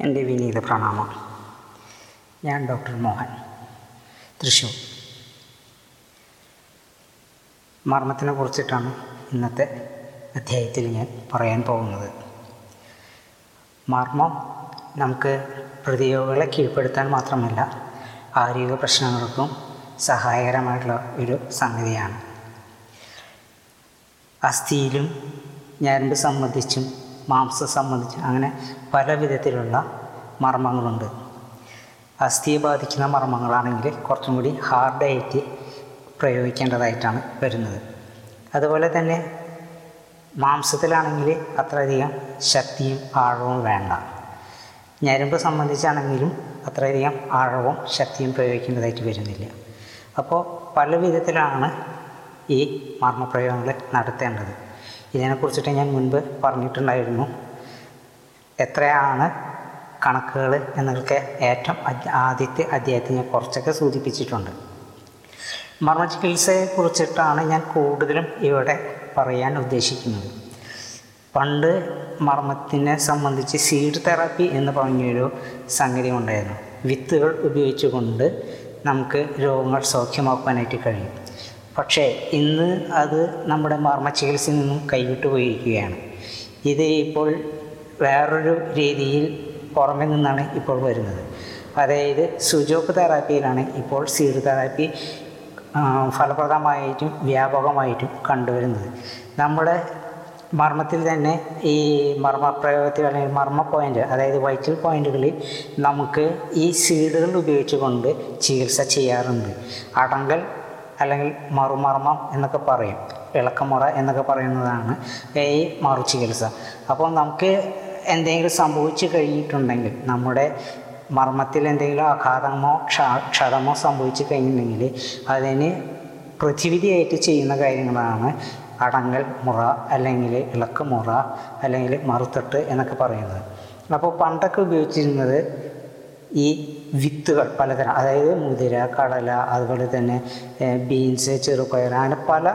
എന്റെ വിനീത പ്രണാമം. ഞാൻ ഡോക്ടർ മോഹൻ. തൃശ്ശൂർ മർമ്മത്തിനെ കുറിച്ചിട്ടാണ് ഇന്നത്തെ അധ്യായത്തിൽ ഞാൻ പറയാൻ പോകുന്നത്. മർമ്മം നമുക്ക് പ്രതിയോഗികളെ കീഴ്പ്പെടുത്താൻ മാത്രമല്ല ആരോഗ്യ പ്രശ്നങ്ങൾക്കും സഹായകരമായിട്ടുള്ള ഒരു സംഗതിയാണ്. അസ്ഥിയിലും ഞരമ്പ് സംബന്ധിച്ചും മാംസം സംബന്ധിച്ച് അങ്ങനെ പല വിധത്തിലുള്ള മർമ്മങ്ങളുണ്ട്. അസ്ഥിയെ ബാധിക്കുന്ന മർമ്മങ്ങളാണെങ്കിൽ കുറച്ചും കൂടി ഹാർഡായിട്ട് പ്രയോഗിക്കേണ്ടതായിട്ടാണ് വരുന്നത്. അതുപോലെ തന്നെ മാംസത്തിലാണെങ്കിൽ അത്രയധികം ശക്തിയും ആഴവും വേണ്ട. ഞരമ്പ് സംബന്ധിച്ചാണെങ്കിലും അത്രയധികം ആഴവും ശക്തിയും പ്രയോഗിക്കേണ്ടതായിട്ട് വരുന്നില്ല. അപ്പോൾ പല വിധത്തിലാണ് ഈ മർമ്മപ്രയോഗങ്ങൾ നടത്തേണ്ടത്. ഇതിനെക്കുറിച്ചിട്ട് ഞാൻ മുൻപ് പറഞ്ഞിട്ടുണ്ടായിരുന്നു. എത്രയാണ് കണക്കുകൾ എന്നൊക്കെ ഏറ്റവും ആദ്യത്തെ അധ്യായത്തിൽ ഞാൻ കുറച്ചൊക്കെ സൂചിപ്പിച്ചിട്ടുണ്ട്. മർമ്മ ചികിത്സയെ ചികിത്സയെക്കുറിച്ചിട്ടാണ് ഞാൻ കൂടുതലും ഇവിടെ പറയാൻ ഉദ്ദേശിക്കുന്നത്. പണ്ട് മർമ്മത്തിനെ സംബന്ധിച്ച് സീഡ് തെറാപ്പി എന്ന് പറഞ്ഞൊരു സംഗതി ഉണ്ടായിരുന്നു വിത്തുകൾ ഉപയോഗിച്ചുകൊണ്ട് നമുക്ക് രോഗങ്ങൾ സൗഖ്യമാക്കാനായിട്ട് കഴിയും. പക്ഷേ ഇന്ന് അത് നമ്മുടെ മർമ്മ ചികിത്സയിൽ നിന്നും കൈവിട്ടു പോയിരിക്കുകയാണ്. ഇത് ഇപ്പോൾ വേറൊരു രീതിയിൽ പുറമെ നിന്നാണ് ഇപ്പോൾ വരുന്നത്. അതായത് സുജോക്ക് തെറാപ്പിയിലാണ് ഇപ്പോൾ സീഡ് തെറാപ്പി ഫലപ്രദമായിട്ടും വ്യാപകമായിട്ടും കണ്ടുവരുന്നത്. നമ്മുടെ മർമ്മത്തിൽ തന്നെ ഈ മർമ്മ പ്രയോഗത്തിൽ അല്ലെങ്കിൽ മർമ്മ പോയിന്റ് അതായത് വൈറ്റൽ പോയിന്റുകളിൽ നമുക്ക് ഈ സീഡുകൾ ഉപയോഗിച്ചുകൊണ്ട് ചികിത്സ ചെയ്യാറുണ്ട്. അടങ്കൽ അല്ലെങ്കിൽ മറുമർമ്മം എന്നൊക്കെ പറയും. ഇളക്കമുറ എന്നൊക്കെ പറയുന്നതാണ് ഈ മറു ചികിത്സ. അപ്പോൾ നമുക്ക് എന്തെങ്കിലും സംഭവിച്ചു കഴിഞ്ഞിട്ടുണ്ടെങ്കിൽ നമ്മുടെ മർമ്മത്തിൽ എന്തെങ്കിലും ആഘാതമോ ക്ഷാ ക്ഷതമോ സംഭവിച്ചു കഴിഞ്ഞിട്ടുണ്ടെങ്കിൽ അതിന് പ്രതിവിധിയായിട്ട് ചെയ്യുന്ന കാര്യങ്ങളാണ് അടങ്ങൽ മുറ അല്ലെങ്കിൽ ഇളക്കമുറ അല്ലെങ്കിൽ മറുത്തട്ട് എന്നൊക്കെ പറയുന്നത്. അപ്പോൾ പണ്ടൊക്കെ ഉപയോഗിച്ചിരുന്നത് ഈ വിത്തുകൾ പലതരം അതായത് മുതിര കടല അതുപോലെ തന്നെ ബീൻസ് ചെറുപയർ അങ്ങനെ പല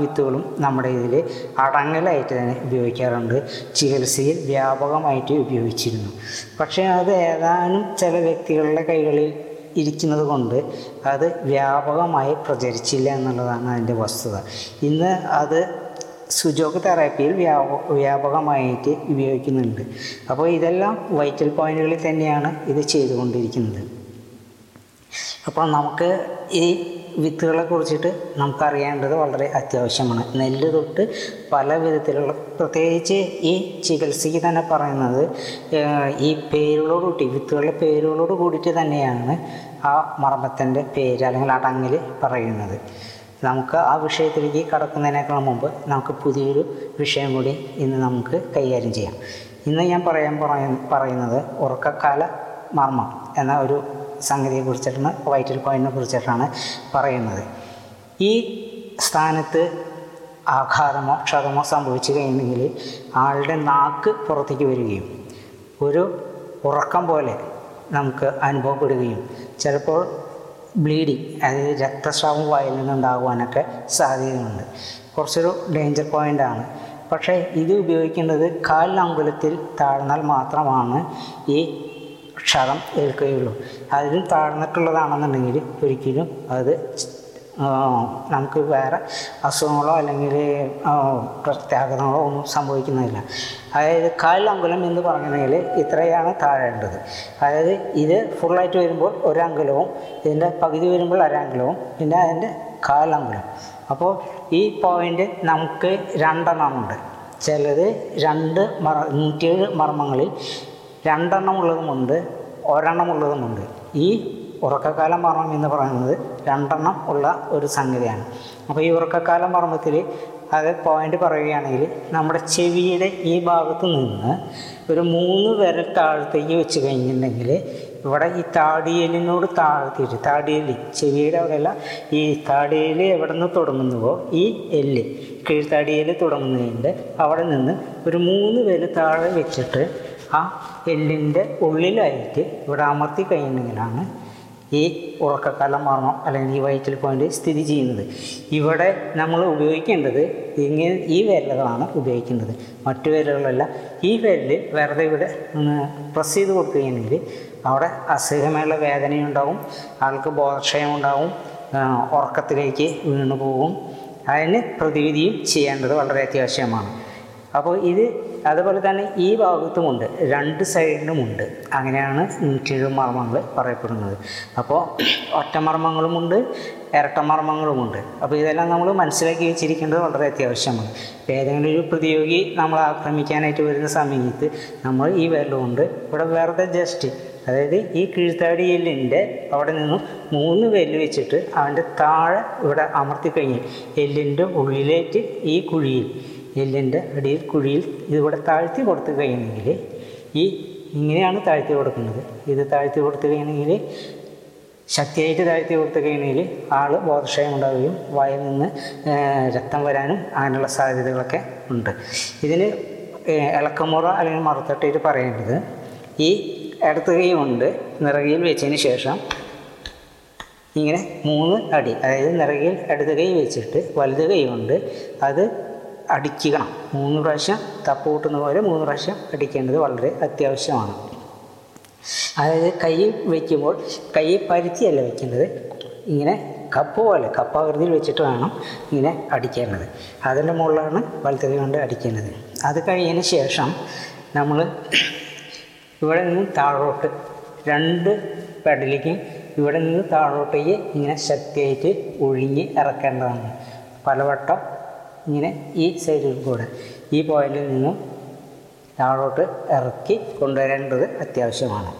വിത്തുകളും നമ്മുടെ ഇതിൽ അടങ്ങലായിട്ട് തന്നെ ഉപയോഗിക്കാറുണ്ട്. ചികിത്സയിൽ വ്യാപകമായിട്ട് ഉപയോഗിച്ചിരുന്നു. പക്ഷേ അത് ഏതാനും ചില വ്യക്തികളുടെ കൈകളിൽ ഇരിക്കുന്നത് കൊണ്ട് അത് വ്യാപകമായി പ്രചരിച്ചില്ല എന്നുള്ളതാണ് അതിന്റെ വസ്തുത. ഇന്ന് അത് സുജോഗ് തെറാപ്പിയിൽ വ്യാപക വ്യാപകമായിട്ട് ഉപയോഗിക്കുന്നുണ്ട്. അപ്പോൾ ഇതെല്ലാം വൈറ്റൽ പോയിന്റുകളിൽ തന്നെയാണ് ഇത് ചെയ്തുകൊണ്ടിരിക്കുന്നത്. അപ്പോൾ നമുക്ക് ഈ വിത്തുകളെ കുറിച്ചിട്ട് നമുക്കറിയേണ്ടത് വളരെ അത്യാവശ്യമാണ്. നെല്ല് തൊട്ട് പല വിധത്തിലുള്ള പ്രത്യേകിച്ച് ഈ ചികിത്സയ്ക്ക് തന്നെ പറയുന്നത് ഈ പേരുകളോട് കൂട്ടി വിത്തുകളുടെ പേരുകളോട് കൂടിയിട്ട് തന്നെയാണ് ആ മർമ്മത്തിന്റെ പേര് അല്ലെങ്കിൽ അടങ്ങിൽ പറയുന്നത്. നമുക്ക് ആ വിഷയത്തിലേക്ക് കടക്കുന്നതിനേക്കാൾ മുമ്പ് നമുക്ക് പുതിയൊരു വിഷയം കൂടി ഇന്ന് നമുക്ക് കൈകാര്യം ചെയ്യാം. ഇന്ന് ഞാൻ പറയാൻ പറയുന്നത് ഉറക്കക്കാല മർമ്മം എന്ന ഒരു സംഗതിയെ കുറിച്ചിട്ടാണ് വൈറ്റൽ പോയിന്റിനെ കുറിച്ചിട്ടാണ് പറയുന്നത്. ഈ സ്ഥാനത്ത് ആഘാതമോ ക്ഷതമോ സംഭവിച്ചു കഴിഞ്ഞെങ്കിൽ ആളുടെ നാക്ക് പുറത്തേക്ക് വരികയും ഒരു ഉറക്കം പോലെ നമുക്ക് അനുഭവപ്പെടുകയും ചിലപ്പോൾ ബ്ലീഡിങ് അതായത് രക്തസ്രാവം വായിൽ നിന്നുണ്ടാകുവാനൊക്കെ സാധ്യതയുണ്ട്. കുറച്ചൊരു ഡേഞ്ചർ പോയിന്റാണ് പക്ഷേ ഇത് ഉപയോഗിക്കേണ്ടത് കാലിനങ്കുലത്തിൽ താഴ്ന്നാൽ മാത്രമാണ് ഈ ക്ഷതം ഏൽക്കുകയുള്ളൂ. അതിലും താഴ്ന്നിട്ടുള്ളതാണെന്നുണ്ടെങ്കിൽ ഒരിക്കലും അത് നമുക്ക് വേറെ അസുഖങ്ങളോ അല്ലെങ്കിൽ പ്രത്യാഘാതങ്ങളോ ഒന്നും സംഭവിക്കുന്നില്ല അതായത് കാലിലങ്കുലം എന്ന് പറഞ്ഞിട്ടുണ്ടെങ്കിൽ ഇത്രയാണ് താഴേണ്ടത് അതായത് ഇത് ഫുള്ളായിട്ട് വരുമ്പോൾ ഒരങ്കുലവും ഇതിന്റെ പകുതി വരുമ്പോൾ അരങ്കുലവും പിന്നെ അതിന്റെ കാലങ്കുലം അപ്പോൾ ഈ പോയിന്റ് നമുക്ക് രണ്ടെണ്ണമുണ്ട് ചിലത് രണ്ട് മറ നൂറ്റിയേഴ് മർമ്മങ്ങളിൽ രണ്ടെണ്ണം ഉള്ളതുമുണ്ട് ഒരെണ്ണം ഉള്ളതുമുണ്ട്. ഈ ഉറക്കക്കാല മർമ്മം എന്ന് പറയുന്നത് രണ്ടെണ്ണം ഉള്ള ഒരു സംഗതിയാണ്. അപ്പോൾ ഈ ഉറക്കക്കാല മർമ്മത്തിൽ അത് പോയിന്റ് പറയുകയാണെങ്കിൽ നമ്മുടെ ചെവിയുടെ ഈ ഭാഗത്ത് നിന്ന് ഒരു മൂന്ന് വിരൽ താഴത്തേക്ക് വെച്ച് കഴിഞ്ഞിട്ടുണ്ടെങ്കിൽ ഇവിടെ ഈ താടിയലിനോട് താഴ്ത്തിയിട്ട് താടിയലി ചെവിയുടെ അവിടെയല്ല ഈ താടിയൽ എവിടെ നിന്ന് തുടങ്ങുന്നുവോ ഈ എല്ല് കീഴ്ത്താടിയൽ തുടങ്ങുന്നതിന്റെ അവിടെ നിന്ന് ഒരു മൂന്ന് വിരൽ താഴെ വെച്ചിട്ട് ആ എല്ലിന്റെ ഉള്ളിലായിട്ട് ഇവിടെ അമർത്തി കഴിഞ്ഞെങ്കിലാണ് ഈ ഉറക്കക്കാലം മർമ്മം അല്ലെങ്കിൽ ഈ വയറ്റിൽ പോയിന്റ് സ്ഥിതി ചെയ്യുന്നത്? ഇവിടെ നമ്മൾ ഉപയോഗിക്കേണ്ടത് ഇങ്ങനെ ഈ വിരലുകളാണ് ഉപയോഗിക്കേണ്ടത്. മറ്റു വിരലുകളല്ല. ഈ വിരൽ വെറുതെ ഇവിടെ പ്രസ് ചെയ്ത് കൊടുക്കുകയാണെങ്കിൽ അവിടെ അസഹ്യമായുള്ള വേദനയുണ്ടാവും ആൾക്ക് ബോധക്ഷയം ഉണ്ടാവും ഉറക്കത്തിലേക്ക് വീണു പോകും അതിന് പ്രതിവിധിയും ചെയ്യേണ്ടത് വളരെ അത്യാവശ്യമാണ്. അപ്പോൾ ഇത് അതുപോലെ തന്നെ ഈ ഭാഗത്തുമുണ്ട് രണ്ട് സൈഡിലുമുണ്ട് അങ്ങനെയാണ് നൂറ്റിയേഴ് മർമ്മങ്ങൾ പറയപ്പെടുന്നത്. അപ്പോൾ ഒറ്റമർമ്മങ്ങളുമുണ്ട് ഇരട്ടമർമ്മങ്ങളുമുണ്ട് അപ്പോൾ ഇതെല്ലാം നമ്മൾ മനസ്സിലാക്കി വെച്ചിരിക്കേണ്ടത് വളരെ അത്യാവശ്യമാണ്. ഇപ്പോൾ ഏതെങ്കിലും ഒരു പ്രതിയോഗി നമ്മൾ ആക്രമിക്കാനായിട്ട് വരുന്ന സമയത്ത് നമ്മൾ ഈ വിരലുകൊണ്ട് ഇവിടെ വെറുതെ ജസ്റ്റ് അതായത് ഈ കീഴ്ത്താടി എല്ലിന്റെ അവിടെ നിന്നും മൂന്ന് വെല്ല് വെച്ചിട്ട് അവന്റെ താഴെ ഇവിടെ അമർത്തി കഴിഞ്ഞാൽ എല്ലിന്റെ ഉള്ളിലേക്ക് ഈ കുഴിയിൽ എല്ലിന്റെ അടിയിൽ കുഴിയിൽ ഇതിവിടെ താഴ്ത്തി കൊടുത്തു കഴിയണമെങ്കിൽ ഈ ഇങ്ങനെയാണ് താഴ്ത്തി കൊടുക്കുന്നത്. ഇത് താഴ്ത്തി കൊടുത്തു കഴിയണമെങ്കിൽ ശക്തിയായിട്ട് താഴ്ത്തി കൊടുത്തു കഴിഞ്ഞെങ്കിൽ ആൾ ബോധക്ഷയം ഉണ്ടാവുകയും വായിൽ നിന്ന് രക്തം വരാനും അങ്ങനെയുള്ള സാധ്യതകളൊക്കെ ഉണ്ട്. ഇതിന് ഇളക്കമുറ അല്ലെങ്കിൽ മറുത്തട്ടയിട്ട് പറയേണ്ടത് ഈ ഇടത്ത് കൈ കൊണ്ട് നിറകയിൽ വെച്ചതിന് ശേഷം ഇങ്ങനെ മൂന്ന് അടി അതായത് നിറകിൽ ഇടത് കൈ വെച്ചിട്ട് വലത് കൈ കൊണ്ട് അത് അടിക്കണം മൂന്ന് പ്രാവശ്യം തപ്പ് കൂട്ടുന്ന പോലെ മൂന്ന് പ്രാവശ്യം അടിക്കേണ്ടത് വളരെ അത്യാവശ്യമാണ്. അതായത് കൈ വയ്ക്കുമ്പോൾ കൈ പരുത്തിയല്ല വയ്ക്കേണ്ടത് ഇങ്ങനെ കപ്പ് പോലെ കപ്പാകൃതിയിൽ വെച്ചിട്ട് വേണം ഇങ്ങനെ അടിക്കേണ്ടത്. അതിന്റെ മുകളിലാണ് വലത് കൈ കൊണ്ട് അടിക്കേണ്ടത്. അത് കഴിഞ്ഞതിന് ശേഷം നമ്മൾ ഇവിടെ നിന്ന് താഴോട്ട് രണ്ട് പെടലിക്കും ഇവിടെ നിന്ന് താഴോട്ടേക്ക് ഇങ്ങനെ ശക്തിയായിട്ട് ഒഴിഞ്ഞ് ഇറക്കേണ്ടതാണ്. പലവട്ടം ഇങ്ങനെ ഈ സൈഡിൽ കൂടെ ഈ പോയിന്റിൽ നിന്നും താഴോട്ട് ഇറക്കി കൊണ്ടുവരേണ്ടത് അത്യാവശ്യമാണ്.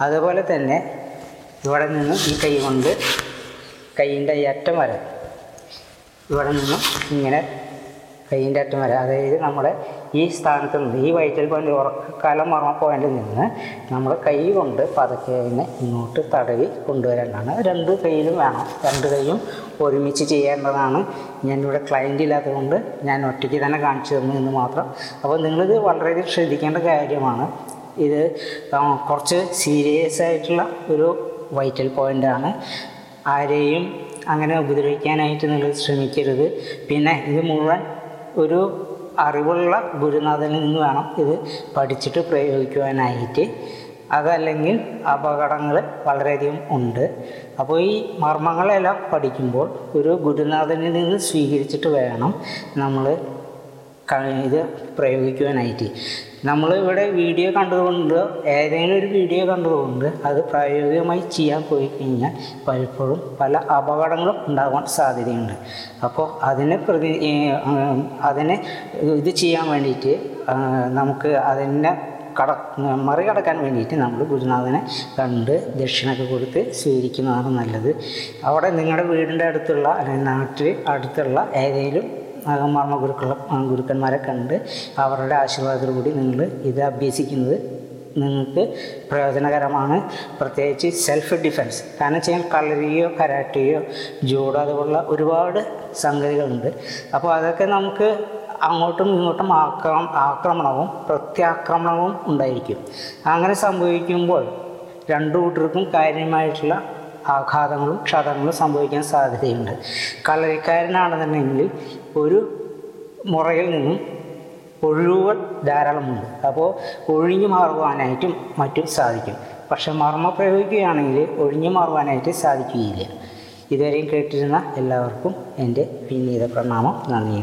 അതുപോലെ തന്നെ ഇവിടെ നിന്ന് ഈ കൈ കൊണ്ട് കൈയിന്റെ ഈ അറ്റം വരെ ഇവിടെ നിന്നും ഇങ്ങനെ കൈയിന്റെ അറ്റം വരെ അതായത് നമ്മുടെ ഈ സ്ഥാനത്ത് നിന്ന് ഈ വയറ്റിൽ പോയിന്റ് ഉറക്കക്കാലം മറന്ന പോയിന്റിൽ നിന്ന് നമ്മൾ കൈ കൊണ്ട് പതുക്കെ അതിനെ ഇങ്ങോട്ട് തടവി കൊണ്ടുവരേണ്ടതാണ്. രണ്ട് കൈയിലും വേണം. രണ്ട് കൈയും ഒരുമിച്ച് ചെയ്യേണ്ടതാണ്. ഞാനിവിടെ ക്ലയന്റ് ഇല്ലാത്തതുകൊണ്ട് ഞാൻ ഒറ്റയ്ക്ക് തന്നെ കാണിച്ചു തന്നു എന്ന് മാത്രം. അപ്പോൾ നിങ്ങളിത് വളരെയധികം ശ്രദ്ധിക്കേണ്ട കാര്യമാണ്. ഇത് കുറച്ച് സീരിയസ് ആയിട്ടുള്ള ഒരു വൈറ്റൽ പോയിന്റാണ് ആരെയും അങ്ങനെ ഉപദ്രവിക്കാനായിട്ട് നിങ്ങൾ ശ്രമിക്കരുത്. പിന്നെ ഇത് മുഴുവൻ ഒരു അറിവുള്ള ഗുരുനാഥനിൽ നിന്ന് വേണം ഇത് പഠിച്ചിട്ട് പ്രയോഗിക്കുവാനായിട്ട്. അതല്ലെങ്കിൽ അപകടങ്ങൾ വളരെയധികം ഉണ്ട്. അപ്പോൾ ഈ മർമ്മങ്ങളെല്ലാം പഠിക്കുമ്പോൾ ഒരു ഗുരുനാഥനിൽ നിന്ന് സ്വീകരിച്ചിട്ട് വേണം നമ്മൾ ഇത് പ്രയോഗിക്കുവാനായിട്ട്. നമ്മൾ ഇവിടെ വീഡിയോ കണ്ടതുകൊണ്ട് ഏതെങ്കിലും ഒരു വീഡിയോ കണ്ടതുകൊണ്ട് അത് പ്രായോഗികമായി ചെയ്യാൻ പോയി കഴിഞ്ഞാൽ പലപ്പോഴും പല അപകടങ്ങളും ഉണ്ടാകാൻ സാധ്യതയുണ്ട്. അപ്പോൾ അതിനെ പ്രതി അതിനെ ഇത് ചെയ്യാൻ വേണ്ടിയിട്ട് നമുക്ക് അതിനെ കട മറികടക്കാൻ വേണ്ടിയിട്ട് നമ്മൾ ഗുരുനാഥനെ കണ്ട് ദക്ഷിണയൊക്കെ കൊടുത്ത് സ്വീകരിക്കുന്നതാണ് നല്ലത്. അവിടെ നിങ്ങളുടെ വീടിന്റെ അടുത്തുള്ള അല്ലെങ്കിൽ നാട്ടിൽ അടുത്തുള്ള ഏതെങ്കിലും മർമ്മ ഗുരുക്കൾ ഗുരുക്കന്മാരെ കണ്ട് അവരുടെ ആശീർവാദത്തോടുകൂടി നിങ്ങൾ ഇത് അഭ്യസിക്കുന്നത് നിങ്ങൾക്ക് പ്രയോജനകരമാണ്. പ്രത്യേകിച്ച് സെൽഫ് ഡിഫെൻസ് കാരണം വെച്ചാൽ കളരിയോ കരാട്ടയോ ജൂഡോ അതുപോലുള്ള ഒരുപാട് സംഗതികളുണ്ട്. അപ്പോൾ അതൊക്കെ നമുക്ക് അങ്ങോട്ടും ഇങ്ങോട്ടും ആക്രമ ആക്രമണവും പ്രത്യാക്രമണവും ഉണ്ടായിരിക്കും. അങ്ങനെ സംഭവിക്കുമ്പോൾ രണ്ടു കൂട്ടർക്കും കാര്യമായിട്ടുള്ള ആഘാതങ്ങളും ക്ഷതങ്ങളും സംഭവിക്കാൻ സാധ്യതയുണ്ട്. കളരിക്കാരനാണെന്നുണ്ടെങ്കിൽ ഒരു മുറയിൽ നിന്നും ഒഴിവുകൾ ധാരാളമുണ്ട് അപ്പോൾ ഒഴിഞ്ഞു മാറുവാനായിട്ടും മറ്റും സാധിക്കും. പക്ഷെ മർമ്മ പ്രയോഗിക്കുകയാണെങ്കിൽ ഒഴിഞ്ഞു മാറുവാനായിട്ട് സാധിക്കുകയില്ല. ഇതുവരെയും കേട്ടിരുന്ന എല്ലാവർക്കും എന്റെ വിനീത പ്രണാമം. നന്ദി